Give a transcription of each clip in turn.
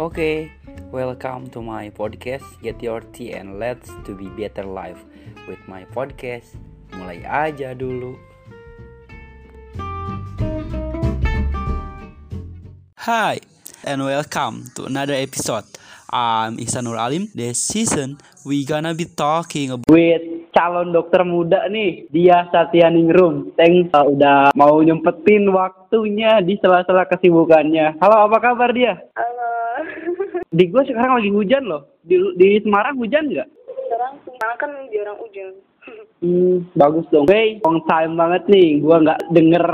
Okay, welcome to my podcast Get Your Tea and Let's to be better life with my podcast. Mulai aja dulu. Hi and welcome to another episode. I'm Ihsanul Alim. This season we gonna be talking about with calon dokter muda nih dia Satya Ningrum thanks uh, udah mau nyempetin waktunya di sela-sela kesibukannya halo apa kabar dia Halo. Di gua sekarang lagi hujan loh. Di, di Semarang hujan nggak? Sekarang Semarang kan jarang hujan. hmm, bagus dong. Hey long time banget nih. Gua nggak denger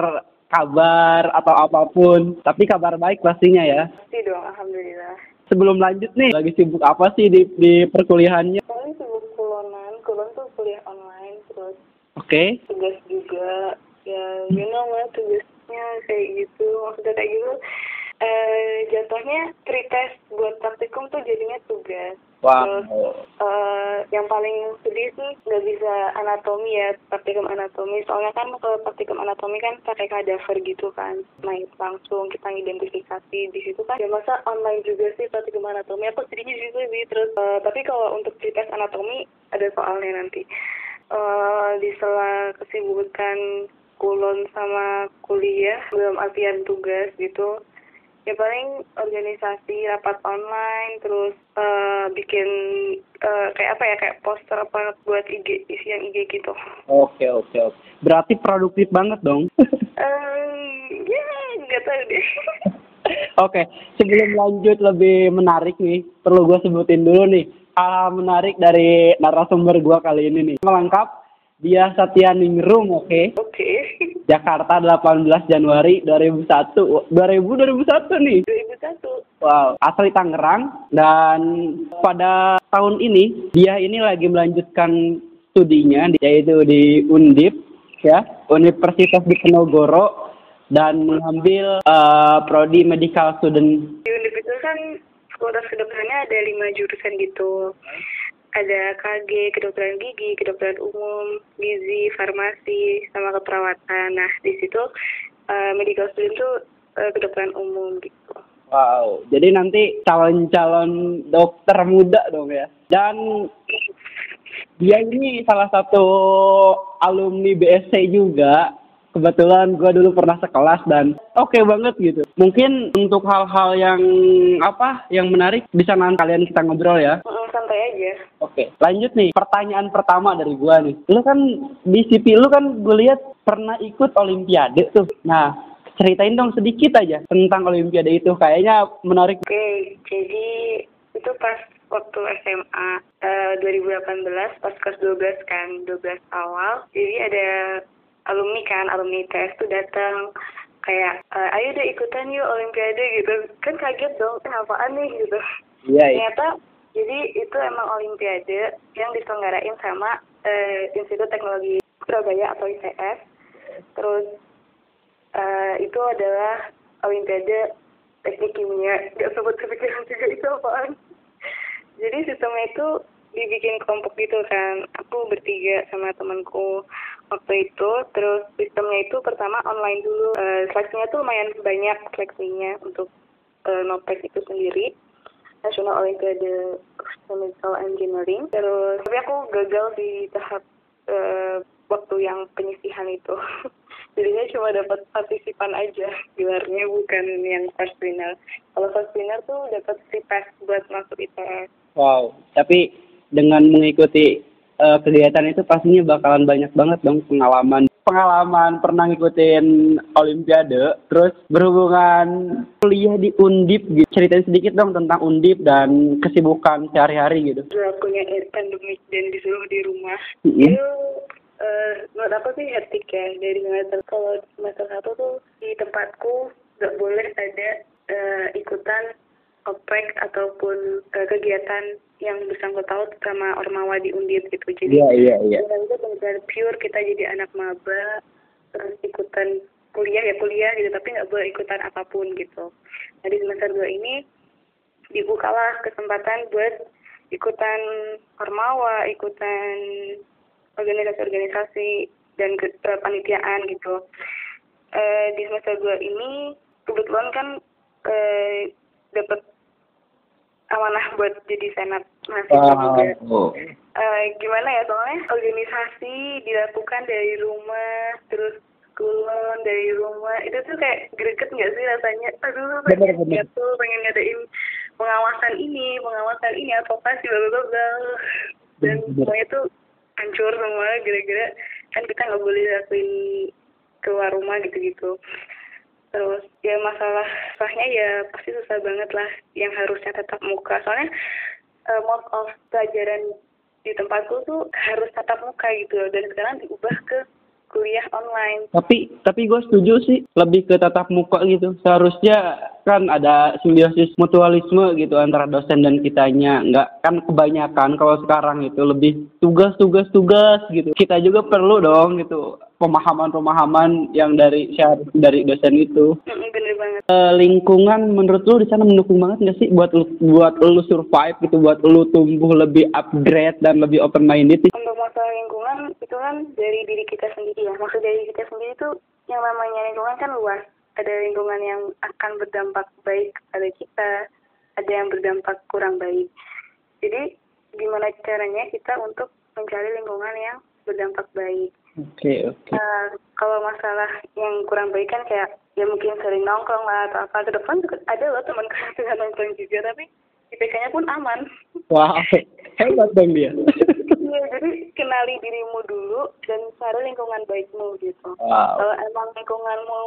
kabar atau apa pun. Tapi kabar baik pastinya ya. Pasti dong, alhamdulillah. sebelum lanjut nih lagi sibuk apa sih di di perkuliahannya? Paling sibuk kulonan, kulon tuh kuliah online, terus oke. tugas juga. Ya, you know lah tugasnya kayak gitu. Maksudnya kayak gitu, eh jatuhnya pretest buat praktikum tuh jadinya tugas. Terus eh, yang paling sedih sih nggak bisa anatomi ya praktikum anatomi. Soalnya kan kalau praktikum anatomi kan pakai kadaver gitu kan. Main langsung kita identifikasi di situ kan ya masa online juga sih praktikum anatomi. Aku sedihnya di situ sih terus eh, tapi kalau untuk tes anatomi ada soalnya nanti. Eh, di sela kesibukan kulon sama kuliah belum artian tugas gitu ya paling organisasi rapat online terus eh, bikin eh, kayak apa ya kayak poster apa buat IG isian IG gitu. Oke oke oke. Berarti produktif banget dong. Eh ya nggak tahu deh. Oke, sebelum lanjut lebih menarik nih, perlu gue sebutin dulu nih hal menarik dari narasumber gue kali ini nih. Melengkap, dia Satya Ningrum, oke? oke Jakarta 18 Januari 2001, 2000 2001 nih. 2001 Wow, asli Tangerang. Dan pada tahun ini dia ini lagi melanjutkan studinya yaitu di Undip ya, Universitas Diponegoro. Dan mengambil eh, prodi medical student. Di Undip itu kan fakultas kedokterannya ada lima jurusan gitu ada KG, kedokteran gigi, kedokteran umum, gizi, farmasi, sama keperawatan. Nah, di situ eh, medical student tuh eh, kedokteran umum gitu. Wow, jadi nanti calon-calon dokter muda dong ya. Dan dia ini salah satu alumni BSC juga. Kebetulan gue dulu pernah sekelas dan oke banget gitu. Mungkin untuk hal-hal yang apa yang menarik bisa nanti kalian kita ngobrol ya. Santai aja. Oke, lanjut nih. Pertanyaan pertama dari gua nih. Lu kan di CV lu kan gue lihat pernah ikut olimpiade tuh. Nah, ceritain dong sedikit aja tentang olimpiade itu. Kayaknya menarik. Oke, jadi itu pas waktu SMA eh, 2018 pas kelas 12 kan, 12 awal. Jadi ada alumni kan, alumni ITS tuh datang kayak eh, ayo deh ikutan yuk olimpiade gitu. Kan kaget dong, eh, apaan nih gitu. Iya, iya. Ternyata jadi itu emang olimpiade yang diselenggarain sama eh, Institut Teknologi Surabaya atau ITS. Terus eh, itu adalah olimpiade teknik kimia. Gak sempat kepikiran juga itu apaan. Jadi sistemnya itu dibikin kelompok gitu kan. Aku bertiga sama temanku waktu itu. Terus sistemnya itu pertama online dulu. Eh, seleksinya tuh lumayan banyak seleksinya untuk eh, itu sendiri. National Olympiade of Chemical Engineering. Terus tapi aku gagal di tahap eh, waktu yang penyisihan itu. Jadinya cuma dapat partisipan aja, gelarnya bukan yang first winner. Kalau first winner tuh dapat free pass buat masuk ITS. Wow. Tapi dengan mengikuti eh, kegiatan itu pastinya bakalan banyak banget dong pengalaman. Pengalaman pernah ngikutin olimpiade, terus berhubungan kuliah di Undip gitu. Ceritain sedikit dong tentang Undip dan kesibukan sehari-hari gitu. Lakunya pandemik dan disuruh di rumah. Iya. Itu eh menurut aku sih hektik ya dari semester kalau semester satu tuh di tempatku nggak boleh ada eh, ikutan opek ataupun eh, kegiatan yang bersangkut paut sama ormawa di undip gitu. Jadi Iya, iya, iya. benar itu benar pure kita jadi anak maba terus ikutan kuliah ya kuliah gitu tapi nggak boleh ikutan apa pun gitu. Nah di semester dua ini dibukalah kesempatan buat ikutan ormawa ikutan organisasi-organisasi dan ke- eh, panitiaan gitu. Eh, di semester 2 ini kebetulan kan eh, dapat amanah buat jadi senat mahasiswa juga. Wow. Eh, gimana ya soalnya organisasi dilakukan dari rumah terus kulon dari rumah. Itu tuh kayak greget nggak sih rasanya? Aduh Bener, pengen jatuh pengen ngadain pengawasan ini pengawasan ini advokasi bla bla bla dan semuanya tuh hancur semua gara-gara kan kita nggak boleh lakuin keluar rumah gitu-gitu terus ya masalah susahnya ya pasti susah banget lah yang harusnya tetap muka soalnya eh, most of pelajaran di tempatku tuh harus tatap muka gitu dan sekarang diubah ke kuliah online Tapi tapi gue setuju sih lebih ke tatap muka gitu. Seharusnya kan ada simbiosis mutualisme gitu antara dosen dan kitanya. Nggak kan kebanyakan kalau sekarang itu lebih tugas-tugas tugas gitu. Kita juga perlu dong gitu pemahaman-pemahaman yang dari syar- dari dosen itu. Mm, bener banget. Eh, lingkungan menurut lu di sana mendukung banget nggak sih buat lu, buat lu survive gitu, buat lu tumbuh lebih upgrade dan lebih open minded? untuk masalah lingkungan itu kan dari diri kita sendiri ya. Maksud dari kita sendiri tuh yang namanya lingkungan kan luas. Ada lingkungan yang akan berdampak baik pada kita ada yang berdampak kurang baik. Jadi gimana caranya kita untuk mencari lingkungan yang berdampak baik Oke oke. Eh, kalau masalah yang kurang baik kan kayak ya mungkin sering nongkrong lah atau apa ke depan juga ada loh teman yang nongkrong juga tapi IPK-nya pun aman Wah hebat dong dia. Iya, jadi kenali dirimu dulu dan cari lingkungan baikmu gitu. wow. Kalau emang lingkunganmu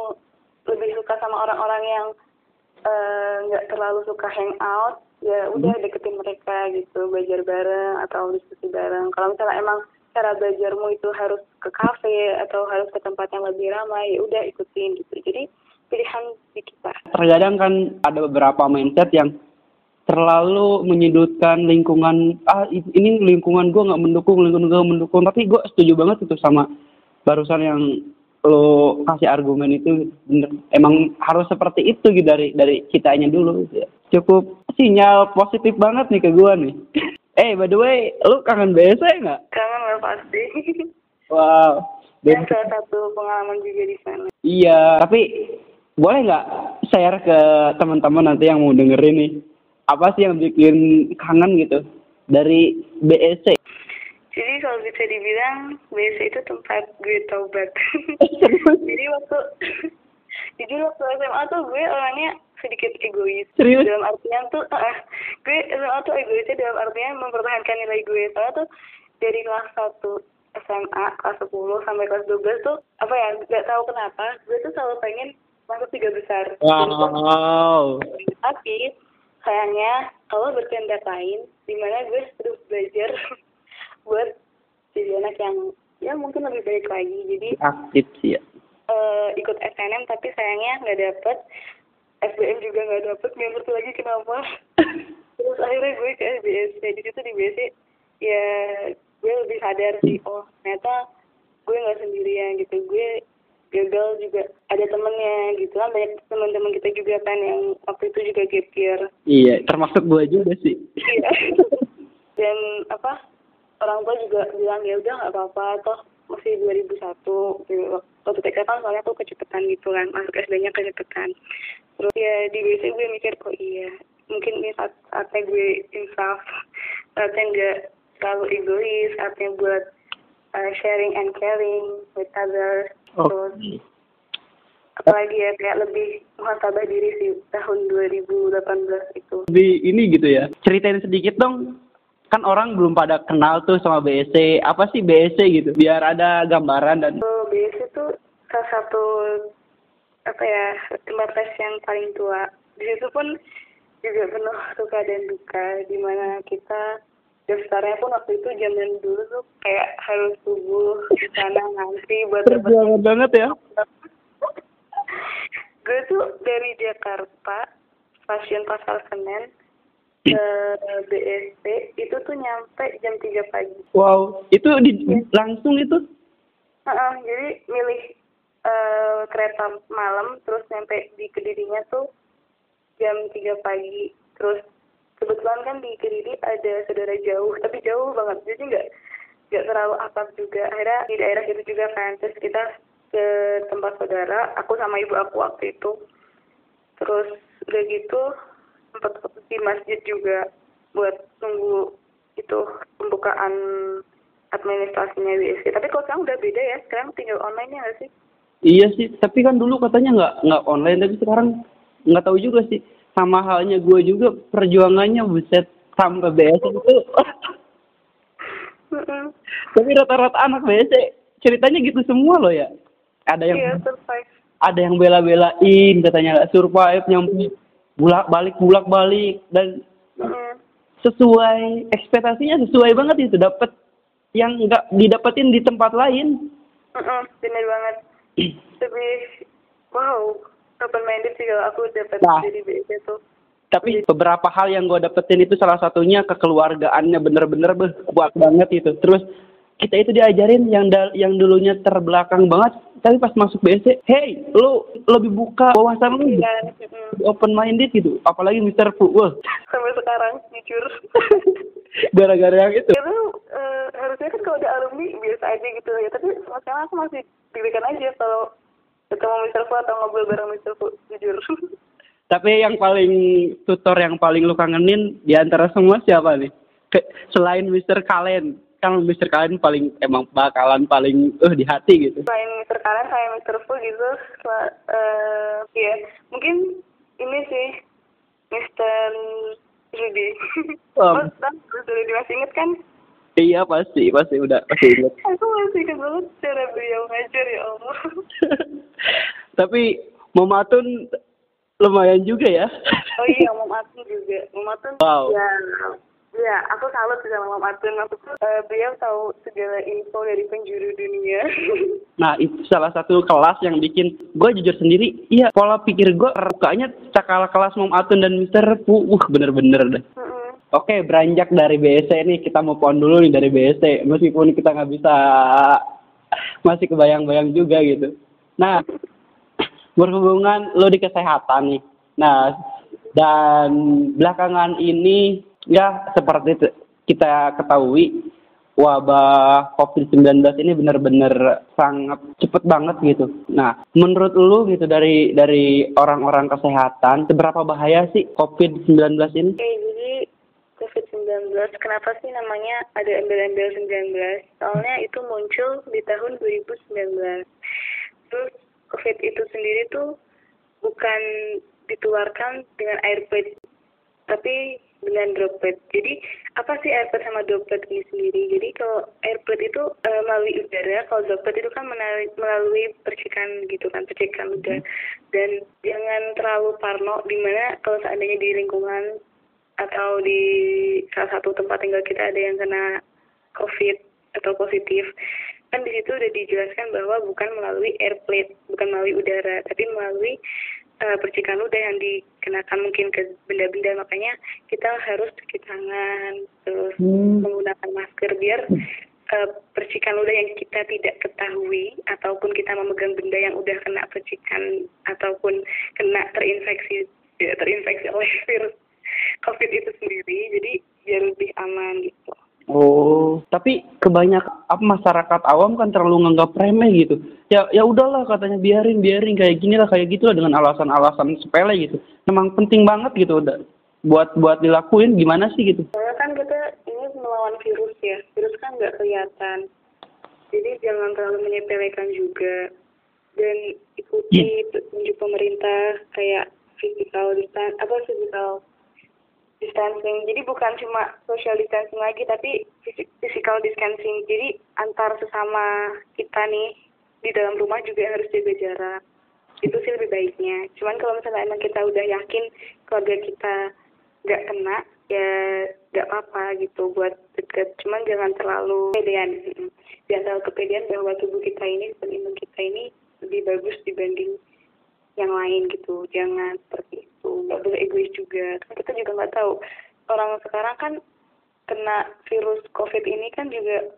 lebih suka sama orang-orang yang eh, nggak terlalu suka hangout, ya udah deketin mereka gitu, belajar bareng atau diskusi bareng. Kalau misalnya emang cara belajarmu itu harus ke kafe atau harus ke tempat yang lebih ramai, ya udah ikutin gitu. Jadi pilihan di kita. terkadang kan ada beberapa mindset yang terlalu menyudutkan lingkungan ah ini lingkungan gue nggak mendukung lingkungan gue mendukung tapi gue setuju banget itu sama barusan yang lo kasih argumen itu bener. emang harus seperti itu gitu dari dari kitanya dulu gitu ya. cukup sinyal positif banget nih ke gue nih eh by the way lu kangen BSC nggak Kangen lah pasti. wow Dan salah satu pengalaman juga di sana. Iya, tapi boleh nggak share ke teman-teman nanti yang mau dengerin nih, apa sih yang bikin kangen gitu dari BSC? Jadi kalau bisa dibilang BSC itu tempat gue taubat. Jadi waktu jadi waktu SMA tuh gue orangnya sedikit egois. Serius? Dalam artian tuh, ah, gue SMA tuh egoisnya dalam artian mempertahankan nilai gue. Soalnya tuh dari kelas 1 SMA, kelas 10 sampai kelas 12 tuh, apa ya, gak tahu kenapa, gue tuh selalu pengen masuk tiga besar. Wow. Tapi sayangnya Allah berkehendak lain, di mana gue terus belajar buat jadi anak yang ya mungkin lebih baik lagi. Jadi Aktif sih ya. eh, ikut SNM tapi sayangnya nggak dapet, SBM juga nggak dapet, nggak ngerti lagi kenapa. terus akhirnya gue ke SBSC, di situ di BSC ya gue lebih sadar sih, oh ternyata gue nggak sendirian gitu, gue gagal juga ada temennya gitu kan banyak teman-teman kita juga kan yang waktu itu juga gap year Iya, termasuk gue juga sih. Iya. dan apa orang tua juga bilang ya udah nggak apa-apa toh masih 2001 gitu. waktu TK kan soalnya tuh kecepatan gitu kan masuk SD-nya kecepatan terus ya di BC gue mikir kok iya mungkin ini saat saatnya gue insaf saatnya nggak terlalu egois saatnya buat uh, sharing and caring with others terus Oke. apalagi ya kayak lebih muhasabah diri sih tahun 2018 itu Di ini gitu ya. Ceritain sedikit dong. Kan orang belum pada kenal tuh sama BSC. Apa sih BSC gitu? Biar ada gambaran dan So, BS itu salah satu apa ya tempat les yang paling tua. Di situ pun juga penuh suka dan duka, di mana kita daftarnya pun waktu itu zaman dulu tuh kayak harus subuh di sana ngantri buat perjuangan banget ya. gue tuh dari Jakarta stasiun Pasar Senen ke BSD itu tuh nyampe jam 3 pagi. Wow, itu di, langsung itu? Heeh, jadi milih eh, kereta malam terus nyampe di Kedirinya tuh jam 3 pagi. Terus kebetulan kan di Kediri ada saudara jauh, tapi jauh banget. Jadi nggak nggak terlalu akrab juga. Akhirnya di daerah itu juga kan. Kita ke tempat saudara, aku sama ibu aku waktu itu. Terus udah gitu sempat di masjid juga buat nunggu itu pembukaan administrasinya WSC. Tapi kalau sekarang udah beda ya, sekarang tinggal online ya nggak sih? Iya sih, tapi kan dulu katanya nggak nggak online, tapi sekarang nggak tahu juga sih. Sama halnya gue juga perjuangannya buset sampai BS itu. Tapi rata-rata anak BS ceritanya gitu semua loh ya. Ada yang Iya, survive. ada yang bela-belain katanya nggak survive nyampe bulak balik bulak balik dan Mm-mm. sesuai ekspektasinya sesuai banget itu dapat yang nggak didapetin di tempat lain. Mm-mm, bener banget. Lebih, wow, open minded sih kalau aku dapat Nah. jadi BSC tuh. Tapi beberapa hal yang gue dapetin itu salah satunya kekeluargaannya bener-bener beh, kuat banget itu. Terus kita itu diajarin yang dal- yang dulunya terbelakang banget, tapi pas masuk BSC, hey, lu lebih buka wawasan lu, mm-mm. open minded gitu. Apalagi Mr. Fu, wah, sampai sekarang jujur. gara-gara yang itu. Karena eh, harusnya kan kalau ada alumni biasa aja gitu ya, tapi sekarang aku masih deg-degan aja kalau ketemu Mr. Fu atau ngobrol bareng Mr. Fu, jujur. Tapi yang paling tutor yang paling lu kangenin di antara semua siapa nih? Ke, selain Mr. Kalen, kan Mr. Kalen paling emang bakalan paling eh di hati gitu. Selain Mr. Kalen kayak Mr. Fu gitu, sel- eh ya mungkin ini sih Mr. Rudy. Um. Oh. Rudy masih inget kan? Iya pasti, pasti udah pasti inget. Aku masih inget banget cara beliau ngajar ya Allah. Tapi Momatun lumayan juga ya. Oh iya, Mom Atun juga. Mom Atun, Wow. ya, ya, aku salut sama Mom Atun. Maksudku, eh, beliau tahu segala info dari penjuru dunia. Nah itu salah satu kelas yang bikin gue jujur sendiri, iya pola pikir gue rukanya cakala kelas Mom Atun dan Mr. Fu, uh bener-bener deh. Mm-mm. Oke beranjak dari BSC nih kita mau pohon dulu nih dari BSC meskipun kita nggak bisa masih kebayang-bayang juga gitu. Nah berhubungan lo di kesehatan nih. Nah dan belakangan ini ya seperti kita ketahui wabah COVID-19 ini benar-benar sangat cepet banget gitu. Nah, menurut lu gitu dari dari orang-orang kesehatan, seberapa bahaya sih COVID-19 ini? Oke, jadi COVID-19, kenapa sih namanya ada embel-embel 19? Soalnya itu muncul di tahun 2019. Terus COVID itu sendiri tuh bukan ditularkan dengan air plate, tapi dengan droplet. Jadi apa sih airport sama droplet ini sendiri? Jadi kalau airport itu eh, melalui udara, kalau droplet itu kan melalui, melalui percikan gitu kan, percikan udara. Dan jangan terlalu parno, di mana kalau seandainya di lingkungan atau di salah satu tempat tinggal kita ada yang kena COVID atau positif, kan di situ udah dijelaskan bahwa bukan melalui airplate, bukan melalui udara, tapi melalui uh, percikan udara yang dikenakan mungkin ke benda-benda makanya kita harus cuci tangan terus Hmm. menggunakan masker biar uh, percikan udara yang kita tidak ketahui ataupun kita memegang benda yang udah kena percikan ataupun kena terinfeksi ya, terinfeksi oleh virus COVID itu sendiri jadi biar lebih aman gitu. Oh, tapi kebanyakan apa masyarakat awam kan terlalu nganggap remeh gitu. Ya ya udahlah katanya biarin biarin kayak gini lah kayak gitu lah dengan alasan-alasan sepele gitu. Memang penting banget gitu udah buat buat dilakuin gimana sih gitu. Soalnya kan kita ini melawan virus ya, virus kan nggak kelihatan. Jadi jangan terlalu menyepelekan juga. Dan ikuti petunjuk pemerintah kayak physical distance, apa physical distancing. Jadi bukan cuma social distancing lagi, tapi phys- physical distancing. Jadi antar sesama kita nih di dalam rumah juga harus jaga jarak. Itu sih lebih baiknya. Cuman kalau misalnya emang kita udah yakin keluarga kita nggak kena, ya nggak apa-apa gitu buat deket. Cuman jangan terlalu kepedean. Jangan terlalu kepedean bahwa tubuh kita ini, imun kita ini lebih bagus dibanding yang lain gitu. Jangan seperti itu. Nggak boleh egois juga. Kan kita juga nggak tahu. Orang sekarang kan kena virus COVID ini kan juga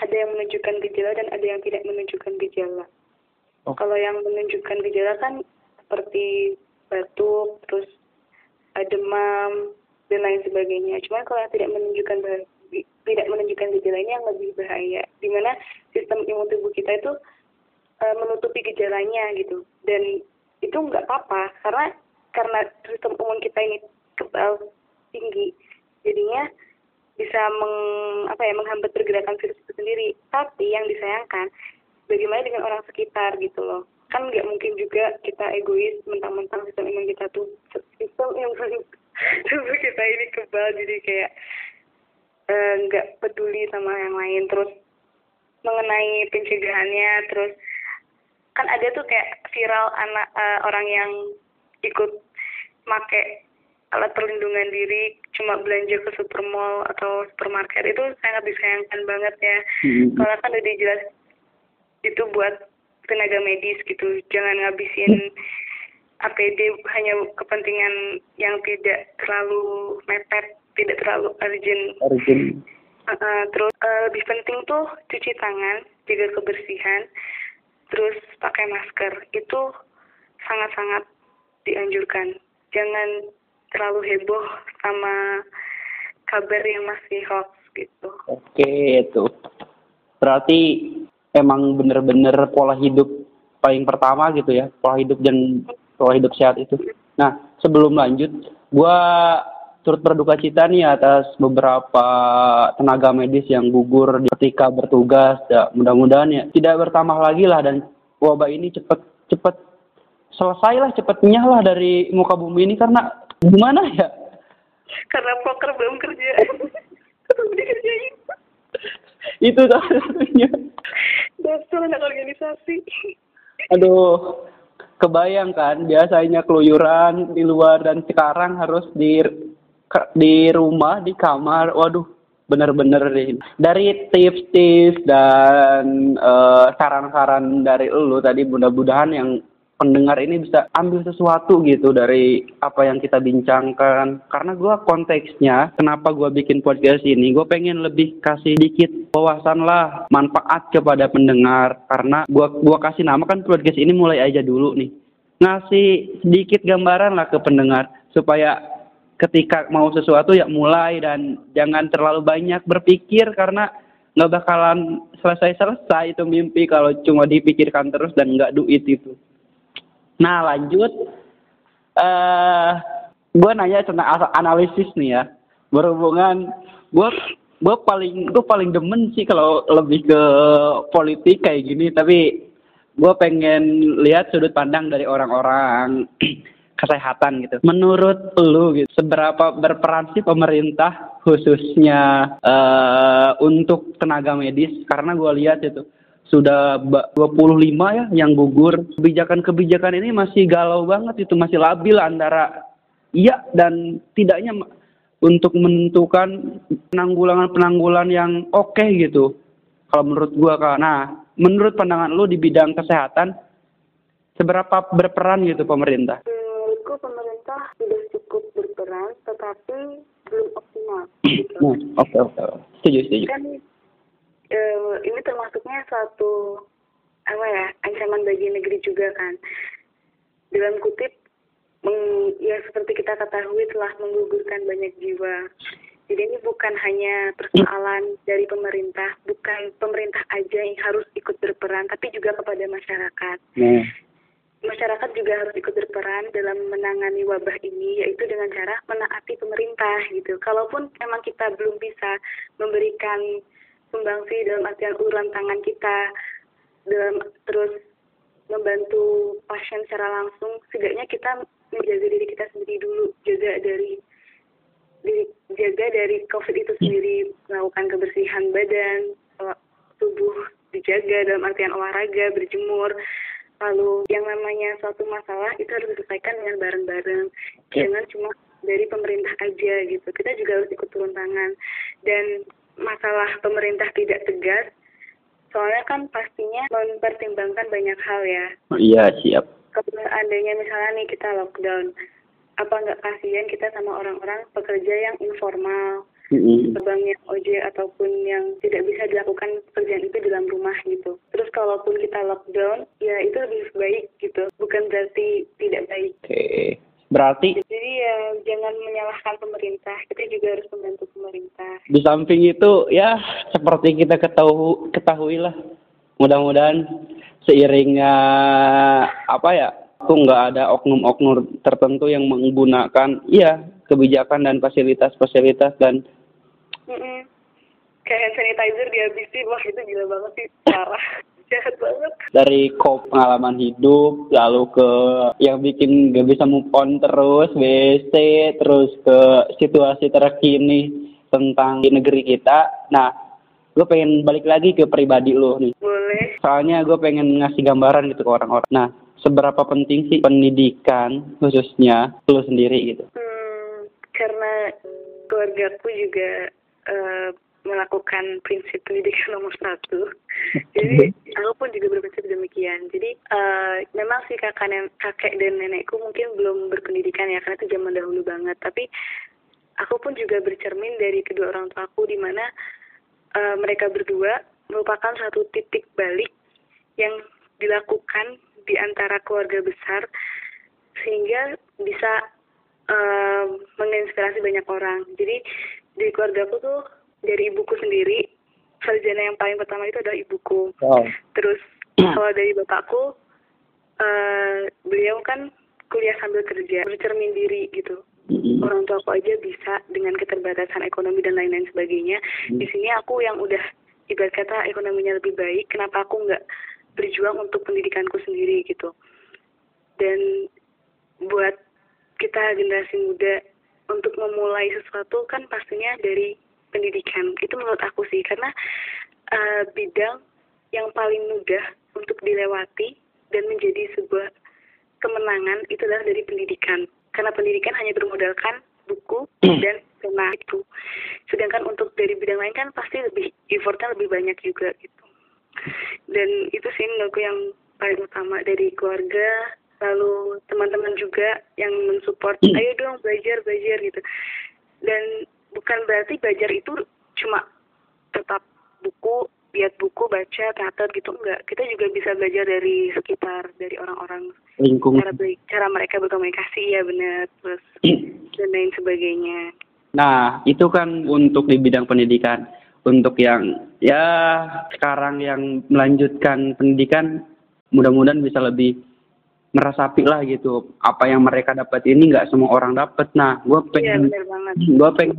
ada yang menunjukkan gejala dan ada yang tidak menunjukkan gejala. Oh. Kalau yang menunjukkan gejala kan seperti batuk, terus eh, demam dan lain sebagainya. Cuma kalau yang tidak menunjukkan tidak menunjukkan gejala ini yang lebih bahaya, di mana sistem imun tubuh kita itu eh, menutupi gejalanya gitu. Dan itu nggak apa-apa karena karena sistem imun kita ini kebal tinggi jadinya bisa meng, apa ya menghambat pergerakan virus itu sendiri. Tapi yang disayangkan bagaimana dengan orang sekitar gitu loh. Kan nggak mungkin juga kita egois mentang-mentang sistem imun kita tuh sistem imun tubuh kita ini kebal jadi kayak eh, nggak uh, peduli sama yang lain. Terus mengenai pencegahannya terus kan ada tuh kayak viral anak uh, orang yang ikut make alat perlindungan diri cuma belanja ke supermall atau supermarket itu sangat disayangkan banget ya hmm. karena kan udah jelas itu buat tenaga medis gitu jangan ngabisin APD hanya kepentingan yang tidak terlalu mepet tidak terlalu urgent, urgent. Uh, terus uh, lebih penting tuh cuci tangan jaga kebersihan terus pakai masker itu sangat-sangat dianjurkan. Jangan terlalu heboh sama kabar yang masih hoax gitu. Oke itu. Berarti emang bener-bener pola hidup paling pertama gitu ya pola hidup dan pola hidup sehat itu. Nah sebelum lanjut gua turut berduka cita nih atas beberapa tenaga medis yang gugur ketika bertugas. Ya, mudah-mudahan ya tidak bertambah lagi lah dan wabah ini cepat cepat selesai lah cepatnya lah dari muka bumi ini karena gimana ya? Karena poker belum kerja. belum dikerjain. Itu satunya. Dasar anak organisasi. Aduh, kebayang kan biasanya keluyuran di luar dan sekarang harus di di rumah di kamar waduh bener-bener deh dari tips-tips dan uh, saran-saran dari lu tadi mudah-mudahan yang pendengar ini bisa ambil sesuatu gitu dari apa yang kita bincangkan. Karena gue konteksnya kenapa gue bikin podcast ini gue pengen lebih kasih dikit wawasan lah manfaat kepada pendengar. Karena gue gua kasih nama kan podcast ini mulai aja dulu nih. Ngasih sedikit gambaran lah ke pendengar supaya ketika mau sesuatu ya mulai dan jangan terlalu banyak berpikir karena nggak bakalan selesai-selesai itu mimpi kalau cuma dipikirkan terus dan nggak duit itu. Nah lanjut, uh, eh, gue nanya tentang analisis nih ya berhubungan gue gue paling gue paling demen sih kalau lebih ke politik kayak gini tapi gue pengen lihat sudut pandang dari orang-orang kesehatan gitu. Menurut lu gitu, seberapa berperan sih pemerintah khususnya uh, untuk tenaga medis? Karena gue lihat itu sudah 25 ya yang gugur. Kebijakan-kebijakan ini masih galau banget itu, masih labil antara iya dan tidaknya untuk menentukan penanggulangan-penanggulan yang oke okay gitu. Kalau menurut gua Kak. Nah, menurut pandangan lu di bidang kesehatan seberapa berperan gitu pemerintah? menurutku pemerintah sudah cukup berperan, tetapi belum optimal. Nah, oke oke, setuju setuju. Kan e, ini termasuknya suatu apa ya ancaman bagi negeri juga kan. Dalam kutip, meng, ya seperti kita ketahui telah menggugurkan banyak jiwa. Jadi ini bukan hanya persoalan dari pemerintah, bukan pemerintah aja yang harus ikut berperan, tapi juga kepada masyarakat. Nah masyarakat juga harus ikut berperan dalam menangani wabah ini yaitu dengan cara menaati pemerintah gitu. Kalaupun memang kita belum bisa memberikan sumbangsi dalam artian uluran tangan kita dalam terus membantu pasien secara langsung, setidaknya kita menjaga diri kita sendiri dulu, jaga dari diri, jaga dari COVID itu sendiri, melakukan kebersihan badan, tubuh dijaga dalam artian olahraga, berjemur, lalu yang namanya suatu masalah itu harus diselesaikan dengan bareng-bareng. Yeah. jangan cuma dari pemerintah aja gitu. Kita juga harus ikut turun tangan. Dan masalah pemerintah tidak tegas soalnya kan pastinya mempertimbangkan banyak hal ya oh, iya siap kalau andainya misalnya nih kita lockdown apa nggak kasihan kita sama orang-orang pekerja yang informal mm-hmm. yang ojek ataupun yang tidak bisa dilakukan pekerjaan itu dalam rumah gitu. Terus kalaupun kita lockdown, ya itu lebih baik gitu. Bukan berarti tidak baik. Oke. Okay. Berarti jadi ya jangan menyalahkan pemerintah, kita juga harus membantu pemerintah. Di samping itu ya seperti kita ketahui ketahui lah. Mudah-mudahan seiringnya apa ya, tuh nggak ada oknum-oknum tertentu yang menggunakan iya kebijakan dan fasilitas-fasilitas dan Mm-mm. kayak hand sanitizer dihabisin wah itu gila banget sih parah jahat banget. Dari kop pengalaman hidup lalu ke yang bikin gak bisa move on terus WC terus ke situasi terkini tentang di negeri kita. Nah gue pengen balik lagi ke pribadi lo nih. Boleh. Soalnya gue pengen ngasih gambaran gitu ke orang-orang. Nah seberapa penting sih pendidikan khususnya lo sendiri gitu? Hmm, karena keluargaku juga eh, melakukan prinsip pendidikan nomor satu. Jadi aku pun juga berprinsip demikian. Jadi eh, memang sih kakak, nen- kakek dan nenekku mungkin belum berpendidikan ya karena itu zaman dahulu banget. Tapi aku pun juga bercermin dari kedua orang tuaku di mana eh, mereka berdua merupakan satu titik balik yang dilakukan di antara keluarga besar sehingga bisa eh, menginspirasi banyak orang. Jadi di keluargaku tuh dari ibuku sendiri sarjana yang paling pertama itu adalah ibuku. wow Terus kalau dari bapakku eh beliau kan kuliah sambil kerja, bercermin diri gitu. Mm-mm. Orang tua aku aja bisa dengan keterbatasan ekonomi dan lain-lain sebagainya. Di sini aku yang udah ibarat kata ekonominya lebih baik, kenapa aku nggak berjuang untuk pendidikanku sendiri gitu. Dan buat kita generasi muda untuk memulai sesuatu kan pastinya dari pendidikan. Itu menurut aku sih karena eh, bidang yang paling mudah untuk dilewati dan menjadi sebuah kemenangan itu adalah dari pendidikan. Karena pendidikan hanya bermodalkan buku dan pena itu. Sedangkan untuk dari bidang lain kan pasti lebih effortnya lebih banyak juga gitu. Dan itu sih menurutku yang paling utama dari keluarga, lalu teman-teman juga yang mensupport, ayo dong belajar belajar gitu. Dan bukan berarti belajar itu cuma tetap buku, lihat buku, baca, catat gitu enggak. Kita juga bisa belajar dari sekitar, dari orang-orang lingkungan cara cara mereka berkomunikasi ya benar terus dan lain sebagainya Nah, itu kan untuk di bidang pendidikan. Untuk yang ya sekarang yang melanjutkan pendidikan, mudah-mudahan bisa lebih merasapi lah gitu. Apa yang mereka dapat ini nggak semua orang dapat. Nah, gue iya pengen, gue pengen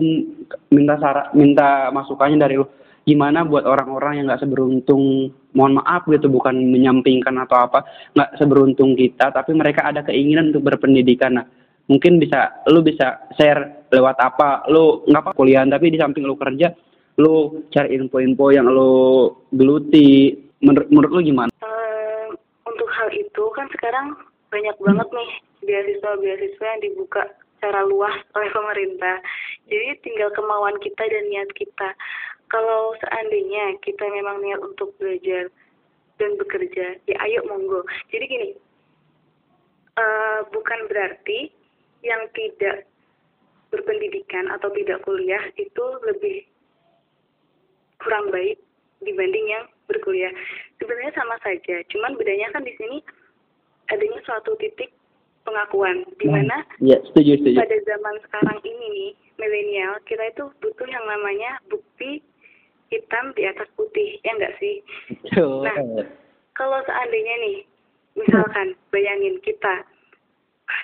minta sara, minta masukannya dari lu. Gimana buat orang-orang yang nggak seberuntung, mohon maaf gitu, bukan menyampingkan atau apa, nggak seberuntung kita, tapi mereka ada keinginan untuk berpendidikan. Nah, mungkin bisa lu bisa share lewat apa lu nggak apa kuliah tapi di samping lu kerja lu cari info-info yang lu geluti menurut menurut lu gimana Eh, itu kan sekarang banyak banget nih beasiswa-beasiswa yang dibuka secara luas oleh pemerintah. Jadi tinggal kemauan kita dan niat kita. Kalau seandainya kita memang niat untuk belajar dan bekerja, ya ayo monggo. Jadi gini, eh, bukan berarti yang tidak berpendidikan atau tidak kuliah itu lebih kurang baik dibanding yang berkuliah. Sebenarnya sama saja, cuman bedanya kan di sini adanya suatu titik pengakuan di mana Iya, setuju, setuju. pada zaman sekarang ini nih milenial kita itu butuh yang namanya bukti hitam di atas putih ya enggak sih Betul. Nah. kalau seandainya nih misalkan bayangin kita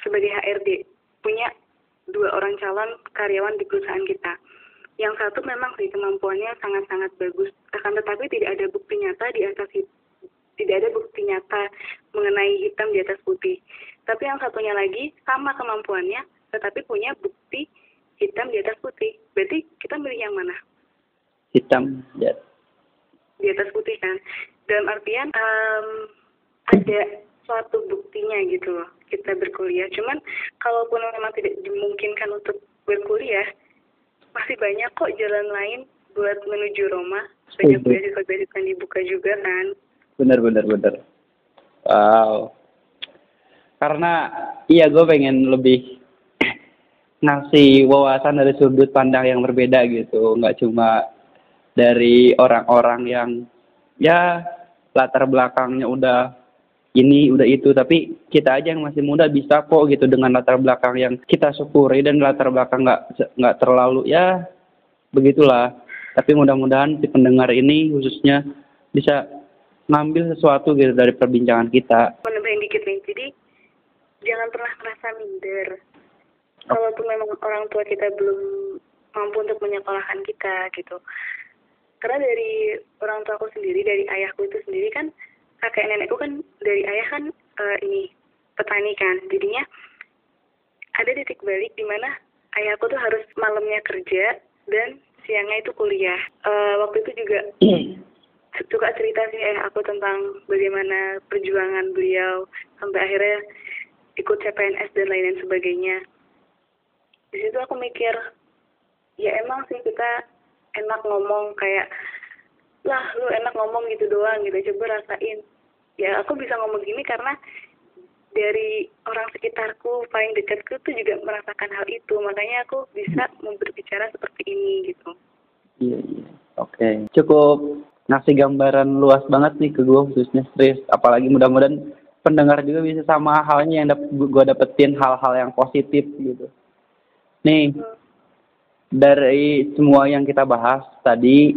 sebagai HRD punya dua orang calon karyawan di perusahaan kita yang satu memang sih kemampuannya sangat-sangat bagus. Akan tetapi tidak ada bukti nyata di atas tidak ada bukti nyata mengenai hitam di atas putih. Tapi yang satunya lagi sama kemampuannya tetapi punya bukti hitam di atas putih. Berarti kita milih yang mana? Hitam. Ya. di atas putih kan? Dalam artian em, ada suatu buktinya gitu loh kita berkuliah. Cuman kalaupun memang tidak dimungkinkan untuk berkuliah masih banyak kok jalan lain buat menuju Roma banyak beasiswa-beasiswa yang dibuka juga kan Bener, bener, bener. Wow. Karena iya gue pengen lebih ngasih wawasan dari sudut pandang yang berbeda gitu, nggak cuma dari orang-orang yang ya latar belakangnya udah ini udah itu, tapi kita aja yang masih muda bisa kok gitu dengan latar belakang yang kita syukuri dan latar belakang nggak nggak terlalu ya begitulah. Tapi mudah-mudahan si pendengar ini khususnya bisa ngambil sesuatu gitu dari perbincangan kita. menambahin dikit nih. Jadi jangan pernah merasa minder. Kalaupun memang orang tua kita belum mampu untuk menyekolahkan kita gitu. Karena dari orang tua aku sendiri dari ayahku itu sendiri kan kakek nenekku kan dari ayah kan uh, ini petani kan. Jadinya ada titik balik di mana ayahku tuh harus malamnya kerja dan siangnya itu kuliah. Uh, waktu itu juga suka cerita sih ayah aku tentang bagaimana perjuangan beliau sampai akhirnya ikut CPNS dan lain-lain sebagainya. Di situ aku mikir ya emang sih kita enak ngomong kayak lah lu enak ngomong gitu doang gitu. Coba rasain. Ya aku bisa ngomong gini karena dari orang sekitarku paling dekatku tuh juga merasakan hal itu. Makanya aku bisa berbicara seperti ini gitu. Iya iya. Oke. Okay. cukup ngasih gambaran luas banget nih ke gue khususnya stres apalagi mudah-mudahan pendengar juga bisa sama halnya yang dap gue dapetin hal-hal yang positif gitu. Nih hmm dari semua yang kita bahas tadi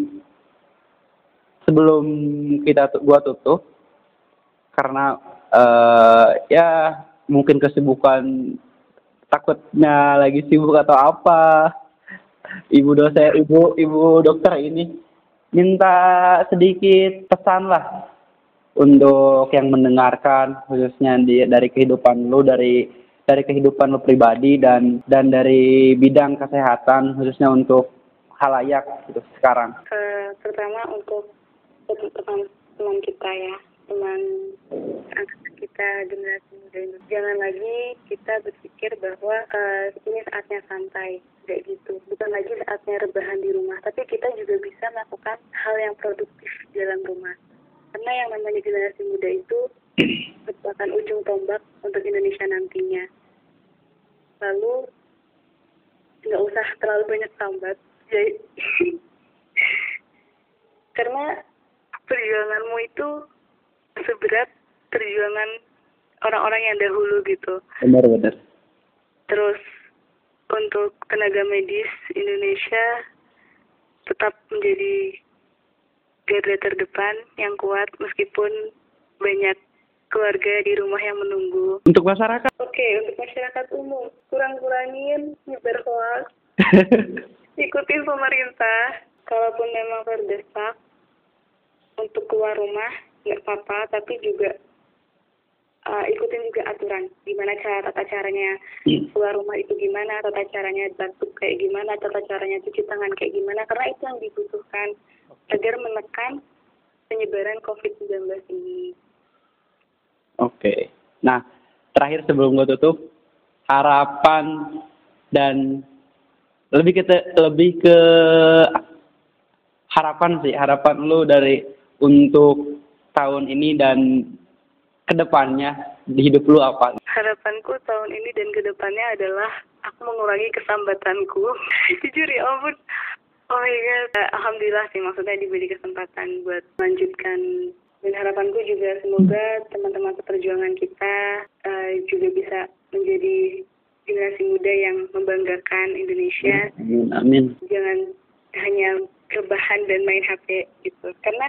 sebelum kita gua tutup karena uh, ya mungkin kesibukan takutnya lagi sibuk atau apa ibu dosen ibu ibu dokter ini minta sedikit pesan lah untuk yang mendengarkan khususnya di, dari kehidupan lu dari dari kehidupan lo pribadi dan dan dari bidang kesehatan khususnya untuk halayak gitu sekarang? Uh, pertama untuk teman-teman kita ya, teman kita generasi muda ini. Jangan lagi kita berpikir bahwa uh, ini saatnya santai kayak gitu. Bukan lagi saatnya rebahan di rumah, tapi kita juga bisa melakukan hal yang produktif di dalam rumah. Karena yang namanya generasi muda itu merupakan ujung tombak untuk Indonesia nantinya lalu nggak usah terlalu banyak sambat jadi karena perjuanganmu itu seberat perjuangan orang-orang yang dahulu gitu benar benar terus untuk tenaga medis Indonesia tetap menjadi garda terdepan yang kuat meskipun banyak keluarga di rumah yang menunggu. Untuk masyarakat? Oke, okay, untuk masyarakat umum, kurang-kurangin nyebar hoax. Ikutin pemerintah. Kalaupun memang terdesak untuk keluar rumah, nggak apa-apa, tapi juga uh, ikutin juga aturan. Gimana cara tata caranya hmm. keluar rumah itu gimana, tata caranya batuk kayak gimana, tata caranya cuci tangan kayak gimana, karena itu yang dibutuhkan agar menekan penyebaran COVID-19 ini. Oke. Nah, terakhir sebelum gue tutup, harapan dan lebih ke lebih ke harapan sih, harapan lu dari untuk tahun ini dan ke depannya di hidup lu apa? Harapanku tahun ini dan ke depannya adalah aku mengurangi kesambatanku. Jujur ya ampun. Oh iya, alhamdulillah sih maksudnya diberi kesempatan buat melanjutkan dan harapanku juga semoga teman-teman perjuangan kita uh, juga bisa menjadi generasi muda yang membanggakan Indonesia. Amin. Amin. Jangan hanya rebahan dan main HP gitu. Karena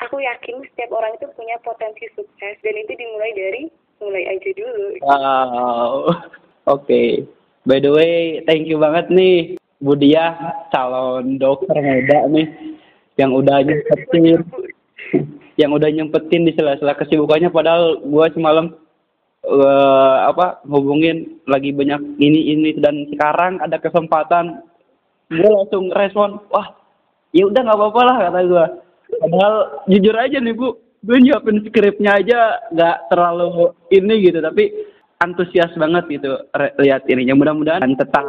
aku yakin setiap orang itu punya potensi sukses dan itu dimulai dari mulai aja dulu. Wow. Oke. Okay. By the way, thank you banget nih Budia calon dokter muda nih yang udah nyempetin yang udah nyempetin di sela-sela kesibukannya padahal gua semalam uh, apa hubungin lagi banyak ini ini dan sekarang ada kesempatan gue langsung respon wah ya udah nggak apa-apa lah kata gue padahal jujur aja nih bu gue nyiapin skripnya aja nggak terlalu ini gitu tapi antusias banget gitu lihat ininya mudah-mudahan tetap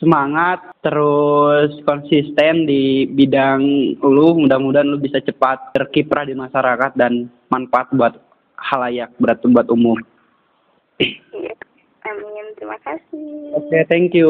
semangat terus konsisten di bidang lu mudah-mudahan lu bisa cepat terkiprah di masyarakat dan manfaat buat halayak berat buat umum. Amin, terima kasih. Oke, okay, thank you.